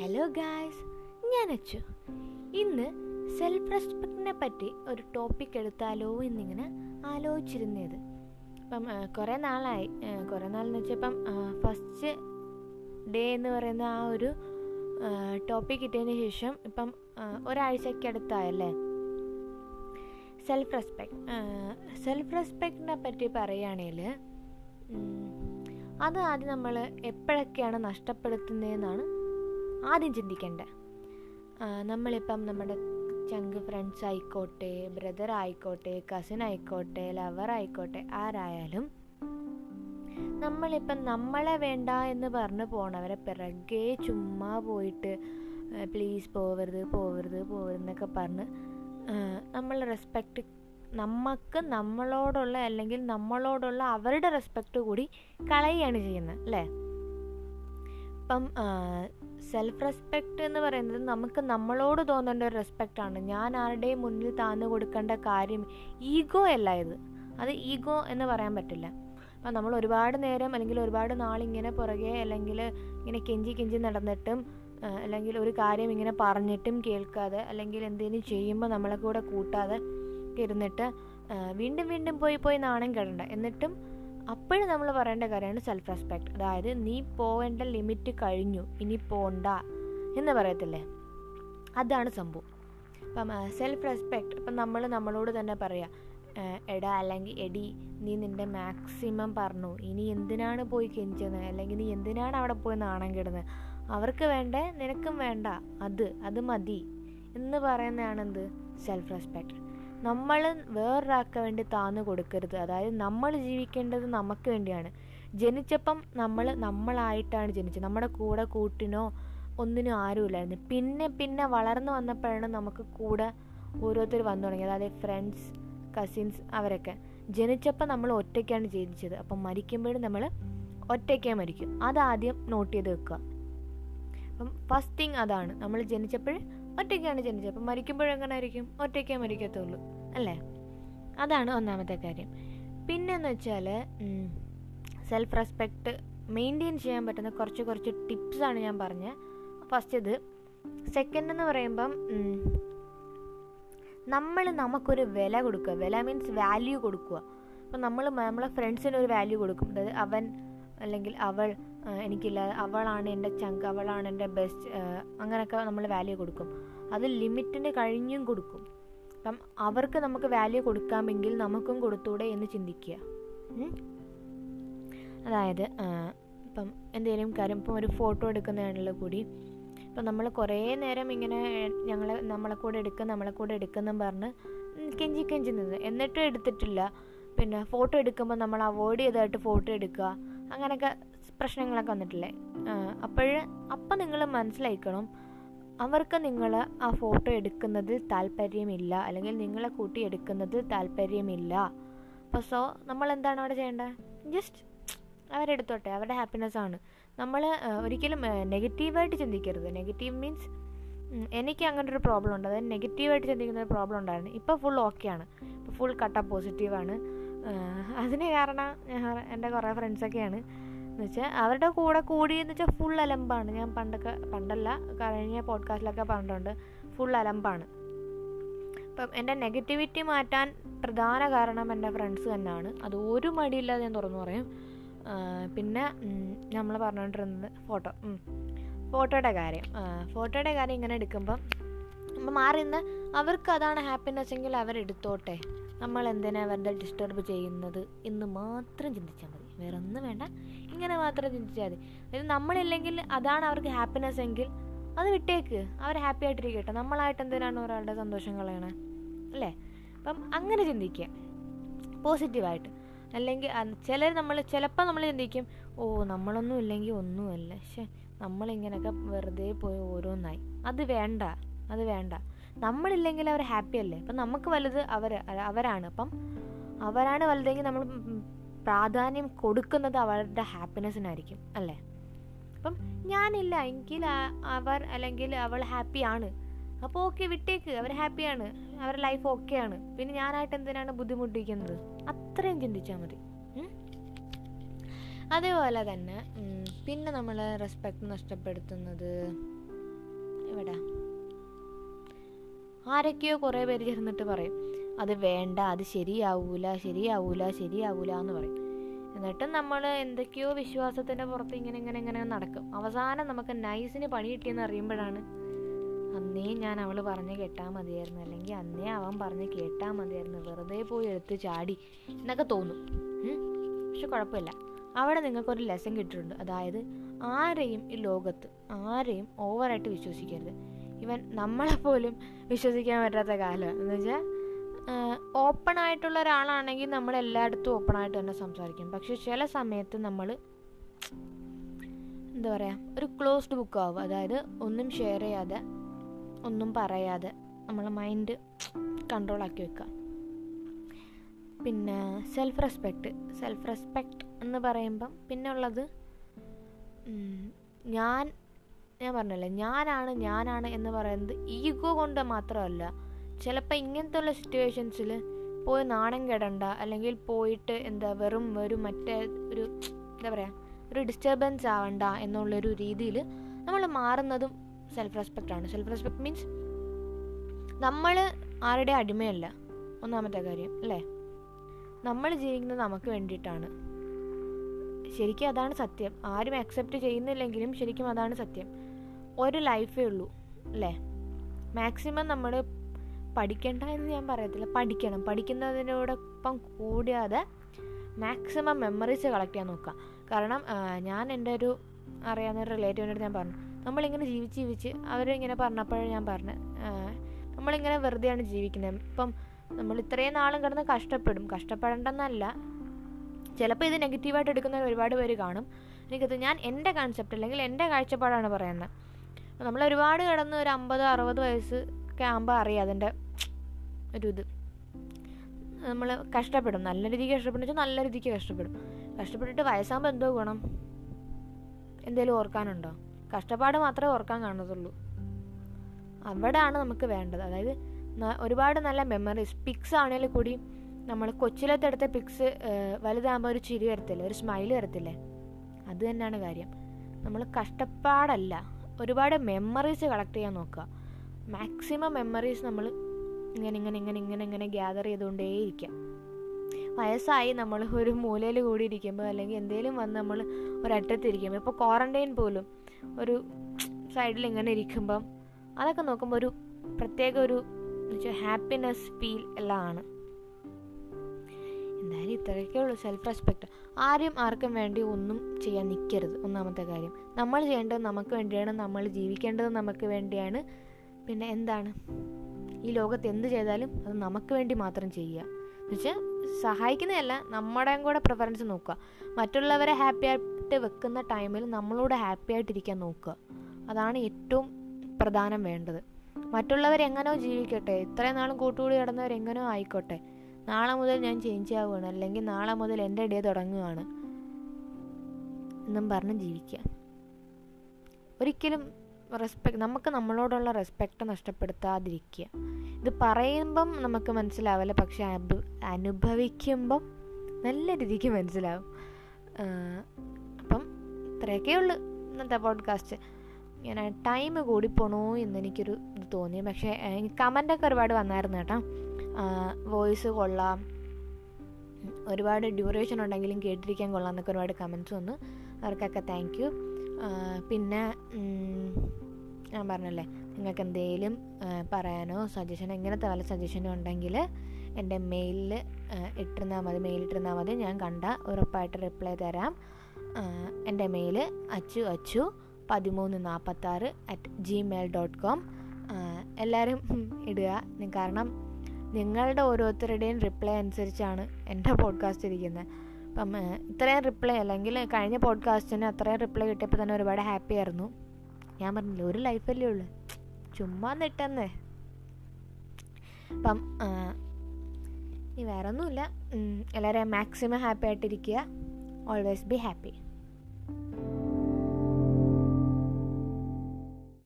Hello guys ഞാൻ അച്ചു ഇന്ന് self റെസ്പെക്റ്റിനെ പറ്റി ഒരു ടോപ്പിക് എടുത്താലോ എന്നിങ്ങനെ ആലോചിച്ചിരുന്നത്. ഇപ്പം കുറേ നാളായി. കുറേ നാളെന്ന് വെച്ചാൽ ഇപ്പം ഫസ്റ്റ് ഡേ എന്ന് പറയുന്ന ആ ഒരു ടോപ്പിക് കിട്ടിയതിന് ശേഷം ഇപ്പം ഒരാഴ്ചക്കടുത്തായല്ലേ സെൽഫ് റെസ്പെക്ട് സെൽഫ് റെസ്പെക്റ്റിനെ പറ്റി പറയുകയാണെങ്കിൽ അത് ആദ്യം നമ്മൾ എപ്പോഴൊക്കെയാണ് നഷ്ടപ്പെടുത്തുന്നതെന്നാണ് ആദ്യം ചിന്തിക്കേണ്ടത് നമ്മളിപ്പം നമ്മുടെ ചങ്ക് ഫ്രണ്ട്സ് ആയിക്കോട്ടെ ബ്രദർ ആയിക്കോട്ടെ കസിൻ ആയിക്കോട്ടെ ലവർ ആയിക്കോട്ടെ ആരായാലും നമ്മളിപ്പം നമ്മളെ വേണ്ട എന്ന് പറഞ്ഞു പോണവരെ പിറകെ ചുമ്മാ പോയിട്ട് പ്ലീസ് പോവരുത് പോവരുത് പോവരുതെന്നൊക്കെ പറഞ്ഞ് നമ്മൾ റെസ്പെക്റ്റ് നമുക്ക് നമ്മളോടുള്ള അല്ലെങ്കിൽ നമ്മളോടുള്ള അവരുടെ റെസ്പെക്റ്റ് കൂടി കളയുകയാണ് ചെയ്യുന്നത് അല്ലേ? ഇപ്പം സെൽഫ് റെസ്പെക്റ്റ് എന്ന് പറയുന്നത് നമുക്ക് നമ്മളോട് തോന്നേണ്ട ഒരു റെസ്പെക്റ്റ് ആണ്. ഞാൻ ആരുടെയും മുന്നിൽ താന്നു കൊടുക്കേണ്ട കാര്യം ഈഗോ അല്ല ഇത്. അത് ഈഗോ എന്ന് പറയാൻ പറ്റില്ല. അപ്പം നമ്മൾ ഒരുപാട് നേരം അല്ലെങ്കിൽ ഒരുപാട് നാളിങ്ങനെ പുറകെ അല്ലെങ്കിൽ ഇങ്ങനെ കെഞ്ചി കെഞ്ചി നടന്നിട്ടും അല്ലെങ്കിൽ ഒരു കാര്യം ഇങ്ങനെ പറഞ്ഞിട്ടും കേൾക്കാതെ അല്ലെങ്കിൽ എന്തെങ്കിലും ചെയ്യുമ്പോൾ നമ്മളെ കൂടെ കൂട്ടാതെ ഇരുന്നിട്ട് വീണ്ടും വീണ്ടും പോയി പോയി നാണം കെടണ്ട. എന്നിട്ടും അപ്പോഴും നമ്മൾ പറയേണ്ട കാര്യമാണ് സെൽഫ് റെസ്പെക്റ്റ് അതായത് നീ പോവേണ്ട ലിമിറ്റ് കഴിഞ്ഞു ഇനി പോണ്ട എന്ന് പറയത്തില്ലേ? അതാണ് സംഭവം. അപ്പം സെൽഫ് റെസ്പെക്റ്റ് ഇപ്പം നമ്മൾ നമ്മളോട് തന്നെ പറയാം എടാ അല്ലെങ്കിൽ എടി നീ നിന്റെ മാക്സിമം പറഞ്ഞു. ഇനി എന്തിനാണ് പോയി കെഞ്ചുന്നത് അല്ലെങ്കിൽ നീ എന്തിനാണ് അവിടെ പോയി നാണം കിടുന്നത് അവർക്ക് വേണ്ടേ നിനക്കും വേണ്ട. അത് അത് മതി. എന്ന് പറയുന്നതാണ് എന്ത് സെൽഫ് റെസ്പെക്റ്റ് നമ്മൾ വേറൊരാൾക്ക് വേണ്ടി താന്നു കൊടുക്കരുത്. അതായത് നമ്മൾ ജീവിക്കേണ്ടത് നമുക്ക് വേണ്ടിയാണ്. ജനിച്ചപ്പം നമ്മൾ നമ്മളായിട്ടാണ് ജനിച്ചത്. നമ്മുടെ കൂടെ കൂട്ടിനോ ഒന്നിനും ആരുമില്ലായിരുന്നു. പിന്നെ പിന്നെ വളർന്നു വന്നപ്പോഴാണ് നമുക്ക് കൂടെ ഓരോരുത്തർ വന്നു തുടങ്ങിയത്. അതായത് ഫ്രണ്ട്സ് കസിൻസ് അവരൊക്കെ. ജനിച്ചപ്പോൾ നമ്മൾ ഒറ്റയ്ക്കാണ് ജനിച്ചത്. അപ്പം മരിക്കുമ്പോഴും നമ്മൾ ഒറ്റയ്ക്കേ മരിക്കും. അതാദ്യം നോട്ട് ചെയ്ത് വെക്കുക. അപ്പം ഫസ്റ്റ് തിങ് അതാണ്. നമ്മൾ ജനിച്ചപ്പോൾ ഒറ്റയ്ക്കാണ് ജനിച്ചത്. അപ്പം മരിക്കുമ്പോഴെങ്ങനെ ആയിരിക്കും? ഒറ്റയ്ക്കേ മരിക്കത്തുള്ളൂ. അല്ലേ? അതാണ് ഒന്നാമത്തെ കാര്യം. പിന്നെന്ന് വെച്ചാൽ സെൽഫ് റെസ്പെക്റ്റ് മെയിന്റെയിൻ ചെയ്യാൻ പറ്റുന്ന കുറച്ച് കുറച്ച് ടിപ്സാണ് ഞാൻ പറഞ്ഞത് ഫസ്റ്റ് ഇത്. സെക്കൻഡ് എന്ന് പറയുമ്പം നമ്മൾ നമുക്കൊരു വില കൊടുക്കുക. വില മീൻസ് വാല്യൂ കൊടുക്കുക. അപ്പം നമ്മൾ നമ്മളെ ഫ്രണ്ട്സിന് ഒരു വാല്യൂ കൊടുക്കും. അതായത് അവൻ അല്ലെങ്കിൽ അവൾ എനിക്കില്ല അവളാണ് എന്റെ ചങ്ക് അവളാണ് എന്റെ ബെസ്റ്റ് അങ്ങനെയൊക്കെ നമ്മൾ വാല്യൂ കൊടുക്കും. അത് ലിമിറ്റിന് കഴിഞ്ഞും കൊടുക്കും. അപ്പം അവർക്ക് നമുക്ക് വാല്യൂ കൊടുക്കാമെങ്കിൽ നമുക്കും കൊടുത്തൂടെ എന്ന് ചിന്തിക്കുക. അതായത് ഇപ്പം എന്തെങ്കിലും കാര്യം ഇപ്പം ഒരു ഫോട്ടോ എടുക്കുന്നതാണല്ലോ കൂടി. ഇപ്പം നമ്മൾ കുറേ നേരം ഇങ്ങനെ ഞങ്ങൾ നമ്മളെ കൂടെ എടുക്കുക നമ്മളെ കൂടെ എടുക്കുന്നെന്ന് പറഞ്ഞ് കെഞ്ചി കെഞ്ചി നിന്ന്. എന്നിട്ടും എടുത്തിട്ടില്ല. പിന്നെ ഫോട്ടോ എടുക്കുമ്പോൾ നമ്മൾ അവോയ്ഡ് ചെയ്തായിട്ട് ഫോട്ടോ എടുക്കുക. അങ്ങനെയൊക്കെ പ്രശ്നങ്ങളൊക്കെ വന്നിട്ടില്ലേ? അപ്പോൾ അപ്പം നിങ്ങൾ മനസ്സിലാക്കണം അവർക്ക് നിങ്ങൾ ആ ഫോട്ടോ എടുക്കുന്നതിൽ താല്പര്യമില്ല അല്ലെങ്കിൽ നിങ്ങളെ കൂട്ടി എടുക്കുന്നതിൽ താല്പര്യമില്ല. അപ്പോൾ സോ നമ്മൾ എന്താണ് അവിടെ ചെയ്യേണ്ടത്? ജസ്റ്റ് അവരെടുത്തോട്ടെ അവരുടെ ഹാപ്പിനെസ് ആണ്. നമ്മൾ ഒരിക്കലും നെഗറ്റീവായിട്ട് ചിന്തിക്കരുത്. നെഗറ്റീവ് മീൻസ് എനിക്ക് അങ്ങനെ ഒരു പ്രോബ്ലം ഉണ്ട്. അതായത് നെഗറ്റീവായിട്ട് ചിന്തിക്കുന്ന ഒരു പ്രോബ്ലം ഉണ്ടായിരുന്നു. ഇപ്പോൾ ഫുൾ ഓക്കെയാണ് ഇപ്പോൾ ഫുൾ കട്ട പോസിറ്റീവാണ് അതിന് കാരണം എന്റെ കുറേ ഫ്രണ്ട്സൊക്കെയാണ് എന്ന് വെച്ചാൽ അവരുടെ കൂടെ കൂടി എന്ന് വെച്ചാൽ ഫുൾ അലമ്പാണ്. ഞാൻ പണ്ടൊക്കെ പണ്ടല്ല കഴിഞ്ഞ പോഡ്കാസ്റ്റിലൊക്കെ പറഞ്ഞിട്ടുണ്ട്. ഫുൾ അലമ്പാണ്. അപ്പം എന്റെ നെഗറ്റിവിറ്റി മാറ്റാൻ പ്രധാന കാരണം എന്റെ ഫ്രണ്ട്സ് തന്നെയാണ്. അത് ഒരു മടിയില്ലാതെ ഞാൻ തുറന്നു പറയും. പിന്നെ നമ്മൾ പറഞ്ഞുകൊണ്ടിരുന്നത് ഫോട്ടോ ഫോട്ടോയുടെ കാര്യം. ഫോട്ടോയുടെ കാര്യം ഇങ്ങനെ എടുക്കുമ്പം നമ്മൾ മാറി നിന്ന് അവർക്ക് അതാണ് ഹാപ്പിനെസ് എങ്കിൽ അവരെടുത്തോട്ടെ. നമ്മൾ എന്തിനാ അവരുടെ ഡിസ്റ്റർബ് ചെയ്യുന്നത് എന്ന് മാത്രം ചിന്തിച്ചാൽ മതി. വേറെ ഒന്നും വേണ്ട. ഇങ്ങനെ മാത്രം ചിന്തിച്ചാൽ മതി. നമ്മളില്ലെങ്കിൽ അതാണ് അവർക്ക് ഹാപ്പിനെസ് എങ്കിൽ അത് വിട്ടേക്ക്. അവർ ഹാപ്പി ആയിട്ടിരിക്കട്ടെ. നമ്മളായിട്ട് എന്തിനാണ് ഒരാളുടെ സന്തോഷം കളയണേ? അല്ലേ? അപ്പം അങ്ങനെ ചിന്തിക്കുക. പോസിറ്റീവായിട്ട് അല്ലെങ്കിൽ ചിലർ നമ്മൾ ചിലപ്പോൾ നമ്മൾ ചിന്തിക്കും ഓ നമ്മളൊന്നും ഇല്ലെങ്കിൽ ഒന്നുമല്ല. പക്ഷെ നമ്മളിങ്ങനെയൊക്കെ വെറുതെ പോയി ഓരോന്നായി. അത് വേണ്ട. അത് വേണ്ട. നമ്മളില്ലെങ്കിൽ അവർ ഹാപ്പി അല്ലേ? അപ്പം നമുക്ക് വലുത് അവർ അവരാണ്. അപ്പം അവരാണ് വലുതെങ്കിൽ നമ്മൾ പ്രാധാന്യം കൊടുക്കുന്നത് അവരുടെ ഹാപ്പിനെസ്സിനായിരിക്കും അല്ലേ? അപ്പം ഞാനില്ല എങ്കിൽ അവർ അല്ലെങ്കിൽ അവൾ ഹാപ്പിയാണ് അപ്പോൾ ഓക്കെ വിട്ടേക്ക്. അവർ ഹാപ്പിയാണ് അവരുടെ ലൈഫ് ഓക്കെയാണ് പിന്നെ ഞാനായിട്ട് എന്തിനാണ് ബുദ്ധിമുട്ടിക്കുന്നത്? അത്രയും ചിന്തിച്ചാൽ മതി. അതേപോലെ തന്നെ പിന്നെ നമ്മൾ റെസ്പെക്ട് നഷ്ടപ്പെടുത്തുന്നത് എവിടെ? ആരൊക്കെയോ കുറേ പേര് ചേർന്നിട്ട് പറയും അത് വേണ്ട അത് ശരിയാവൂല ശരിയാവൂല ശരിയാവൂല എന്ന് പറയും. എന്നിട്ട് നമ്മൾ എന്തൊക്കെയോ വിശ്വാസത്തിന്റെ പുറത്ത് ഇങ്ങനെ ഇങ്ങനെ ഇങ്ങനെ നടക്കും. അവസാനം നമുക്ക് നൈസിന് പണി കിട്ടിയെന്ന് അറിയുമ്പോഴാണ് അന്നേ ഞാൻ അവൾ പറഞ്ഞ് കേട്ടാൽ മതിയായിരുന്നു. അല്ലെങ്കിൽ അന്നേ അവൻ പറഞ്ഞ് കേട്ടാൽ മതിയായിരുന്നു. വെറുതെ പോയി എടുത്ത് ചാടി എന്നൊക്കെ തോന്നും. പക്ഷെ കുഴപ്പമില്ല. അവിടെ നിങ്ങൾക്കൊരു ലെസൺ കിട്ടിയിട്ടുണ്ട്. അതായത് ആരെയും ഈ ലോകത്ത് ആരെയും ഓവറായിട്ട് വിശ്വസിക്കരുത്. ഇവൻ നമ്മളെപ്പോലും വിശ്വസിക്കാൻ പറ്റാത്ത കാലം. എന്ന് വെച്ചാൽ ഓപ്പൺ ആയിട്ടുള്ള ഒരാളാണെങ്കിൽ നമ്മൾ എല്ലായിടത്തും ഓപ്പൺ ആയിട്ട് തന്നെ സംസാരിക്കും. പക്ഷെ ചില സമയത്ത് നമ്മൾ എന്താ പറയുക ഒരു ക്ലോസ്ഡ് ബുക്ക് ആവും. അതായത് ഒന്നും ഷെയർ ചെയ്യാതെ ഒന്നും പറയാതെ നമ്മൾ മൈൻഡ് കൺട്രോൾ ആക്കി വെക്കുക. പിന്നെ സെൽഫ് റെസ്പെക്റ്റ് സെൽഫ് റെസ്പെക്റ്റ് എന്ന് പറയുമ്പം പിന്നെ ഉള്ളത് ഞാൻ ഞാൻ പറഞ്ഞല്ലേ ഞാനാണ് ഞാനാണ് എന്ന് പറയുന്നത് ഈഗോ കൊണ്ട് മാത്രമല്ല ചിലപ്പോൾ ഇങ്ങനത്തെ ഉള്ള സിറ്റുവേഷൻസിൽ പോയി നാണം കെടണ്ട അല്ലെങ്കിൽ പോയിട്ട് എന്താ വെറും ഒരു മറ്റേ ഒരു എന്താ പറയുക ഒരു ഡിസ്റ്റർബൻസ് ആവണ്ട എന്നുള്ളൊരു രീതിയിൽ നമ്മൾ മാറുന്നതും സെൽഫ് റെസ്പെക്റ്റ് ആണ്. സെൽഫ് റെസ്പെക്ട് മീൻസ് നമ്മൾ ആരുടെ അടിമയല്ല. ഒന്നാമത്തെ കാര്യം അല്ലേ? നമ്മൾ ജീവിക്കുന്നത് നമുക്ക് വേണ്ടിയിട്ടാണ്. ശരിക്കും അതാണ് സത്യം. ആരും അക്സെപ്റ്റ് ചെയ്യുന്നില്ലെങ്കിലും ശരിക്കും അതാണ് സത്യം. ഒരു ലൈഫേ ഉള്ളൂ അല്ലേ? മാക്സിമം നമ്മൾ പഠിക്കണ്ട എന്ന് ഞാൻ പറയത്തില്ല. പഠിക്കണം. പഠിക്കുന്നതിനോടൊപ്പം കൂടാതെ മാക്സിമം മെമ്മറീസ് കളക്ട് ചെയ്യാൻ നോക്കുക. കാരണം ഞാൻ എന്റെ ഒരു അറിയാവുന്ന ഒരു റിലേറ്റീവിന്റെ ഞാൻ പറഞ്ഞു. നമ്മളിങ്ങനെ ജീവിച്ച് ജീവിച്ച് അവരിങ്ങനെ പറഞ്ഞപ്പോഴേ ഞാൻ പറഞ്ഞു നമ്മളിങ്ങനെ വെറുതെയാണ് ജീവിക്കുന്നത് ഇപ്പം നമ്മൾ ഇത്രയും നാളും കിടന്ന് കഷ്ടപ്പെടും. കഷ്ടപ്പെടേണ്ടെന്നല്ല. ചിലപ്പോൾ ഇത് നെഗറ്റീവായിട്ട് എടുക്കുന്ന ഒരുപാട് പേര് കാണും. എനിക്കത് ഞാൻ എന്റെ കൺസെപ്റ്റ് അല്ലെങ്കിൽ എന്റെ കാഴ്ചപ്പാടാണ് പറയുന്നത്. നമ്മൾ ഒരുപാട് കിടന്ന് ഒരു അമ്പത് അറുപത് വയസ്സ് ഒക്കെ ആകുമ്പോൾ അറിയാം അതിന്റെ ഒരു ഇത്. നമ്മൾ കഷ്ടപ്പെടും. നല്ല രീതിക്ക് കഷ്ടപ്പെടും വെച്ചാൽ നല്ല രീതിക്ക് കഷ്ടപ്പെടും. കഷ്ടപ്പെട്ടിട്ട് വയസ്സാകുമ്പോൾ എന്തോ ഗുണം? എന്തേലും ഓർക്കാനുണ്ടോ? കഷ്ടപ്പാട് മാത്രമേ ഓർക്കാൻ കാണത്തുള്ളൂ. അവിടെയാണ് നമുക്ക് വേണ്ടത്. അതായത് ഒരുപാട് നല്ല മെമ്മറീസ് പിക്സ് ആണെങ്കിൽ കൂടി നമ്മൾ കൊച്ചിലത്തെടുത്ത പിക്സ് വലുതാകുമ്പോൾ ഒരു ചിരി വരത്തില്ലേ? ഒരു സ്മൈൽ വരത്തില്ലേ? അത് തന്നെയാണ് കാര്യം. നമ്മൾ കഷ്ടപ്പാടല്ല. ഒരുപാട് മെമ്മറീസ് കളക്ട് ചെയ്യാൻ നോക്കുക. മാക്സിമം മെമ്മറീസ് നമ്മൾ ഇങ്ങനെ ഇങ്ങനെ ഇങ്ങനെ ഇങ്ങനെ ഇങ്ങനെ ഗ്യാദർ ചെയ്തുകൊണ്ടേയിരിക്കാം. വയസ്സായി നമ്മൾ ഒരു മൂലയിൽ കൂടി ഇരിക്കുമ്പോൾ അല്ലെങ്കിൽ എന്തെങ്കിലും വന്ന് നമ്മൾ ഒരറ്റത്തിരിക്കുമ്പോൾ ഇപ്പോൾ ക്വാറന്റൈൻ പോലും ഒരു സൈഡിൽ ഇങ്ങനെ ഇരിക്കുമ്പം അതൊക്കെ നോക്കുമ്പോൾ ഒരു പ്രത്യേക ഒരു ഹാപ്പിനെസ് ഫീൽ എല്ലാം ആണ്. എന്തായാലും ഇത്രയൊക്കെ ഉള്ളൂ സെൽഫ് റെസ്പെക്റ്റ് ആരും ആർക്കും വേണ്ടി ഒന്നും ചെയ്യാൻ നിൽക്കരുത് ഒന്നാമത്തെ കാര്യം നമ്മൾ ചെയ്യേണ്ടത് നമുക്ക് വേണ്ടിയാണ് നമ്മൾ ജീവിക്കേണ്ടത് നമുക്ക് വേണ്ടിയാണ്. പിന്നെ എന്താണ്? ഈ ലോകത്ത് എന്ത് ചെയ്താലും അത് നമുക്ക് വേണ്ടി മാത്രം ചെയ്യുക. എന്നുവെച്ചാൽ സഹായിക്കുന്നതല്ല നമ്മുടെയും കൂടെ പ്രിഫറൻസ് നോക്കുക. മറ്റുള്ളവരെ ഹാപ്പി ആയിട്ട് വെക്കുന്ന ടൈമിൽ നമ്മളോട് ഹാപ്പി ആയിട്ടിരിക്കാൻ നോക്കുക. അതാണ് ഏറ്റവും പ്രധാനം വേണ്ടത്. മറ്റുള്ളവരെങ്ങനോ ജീവിക്കട്ടെ ഇത്രയും നാളും കൂട്ടുകൂടി കിടന്നവരെങ്ങനോ ആയിക്കോട്ടെ. നാളെ മുതൽ ഞാൻ ചേഞ്ച് ആവുകയാണ് അല്ലെങ്കിൽ നാളെ മുതൽ എന്റെ ഡേ തുടങ്ങുകയാണ് എന്നും പറഞ്ഞ് ജീവിക്കുക. ഒരിക്കലും റെസ്പെക്ട് നമുക്ക് നമ്മളോടുള്ള റെസ്പെക്റ്റ് നഷ്ടപ്പെടുത്താതിരിക്കുക. ഇത് പറയുമ്പം നമുക്ക് മനസ്സിലാവില്ല പക്ഷെ അനു അനുഭവിക്കുമ്പം നല്ല രീതിക്ക് മനസ്സിലാവും. അപ്പം ഇത്രയൊക്കെ ഉള്ളു ഇന്നത്തെ പോഡ്കാസ്റ്റ് ഇങ്ങനെ ടൈം കൂടിപ്പോണോ എന്ന് എനിക്കൊരു ഇത് തോന്നി. പക്ഷേ എനിക്ക് കമന്റൊക്കെ ഒരുപാട് വന്നായിരുന്നു കേട്ടോ. വോയിസ് കൊള്ളാം. ഒരുപാട് ഡ്യൂറേഷൻ ഉണ്ടെങ്കിലും കേട്ടിരിക്കാൻ കൊള്ളാം എന്നൊക്കെ ഒരുപാട് കമൻസ് വന്നു. അവർക്കൊക്കെ താങ്ക് യു പിന്നെ ഞാൻ പറഞ്ഞല്ലേ നിങ്ങൾക്ക് എന്തെങ്കിലും പറയാനോ സജഷൻ എങ്ങനത്തെ വല്ല സജഷനോ ഉണ്ടെങ്കിൽ എന്റെ മെയിലിൽ ഇട്ടിരുന്നാൽ മതി മെയിൽ ഇട്ടിരുന്നാൽ മതി. ഞാൻ കണ്ട ഉറപ്പായിട്ട് റിപ്ലൈ തരാം. എന്റെ മെയിൽ അച്ചു അച്ചു പതിമൂന്ന് നാൽപ്പത്താറ് അറ്റ് ജിമെയിൽ ഡോട്ട് കോം എല്ലാവരും ഇടുക. കാരണം നിങ്ങളുടെ ഓരോരുത്തരുടെയും റിപ്ലൈ അനുസരിച്ചാണ് എന്റെ പോഡ്കാസ്റ്റ് ഇരിക്കുന്നത്. അപ്പം ഇത്രയും റിപ്ലൈ അല്ലെങ്കിൽ കഴിഞ്ഞ പോഡ്കാസ്റ്റിന് അത്രയും റിപ്ലൈ കിട്ടിയപ്പോൾ തന്നെ ഒരുപാട് ഹാപ്പി ആയിരുന്നു. ഞാൻ പറഞ്ഞില്ല ഒരു ലൈഫല്ലേ ഉള്ളു. ചുമ്മാ നിട്ടെന്നേ. അപ്പം ഇനി വേറെ ഒന്നുമില്ല എല്ലാവരെയും മാക്സിമം ഹാപ്പി ആയിട്ടിരിക്കുക. Always be happy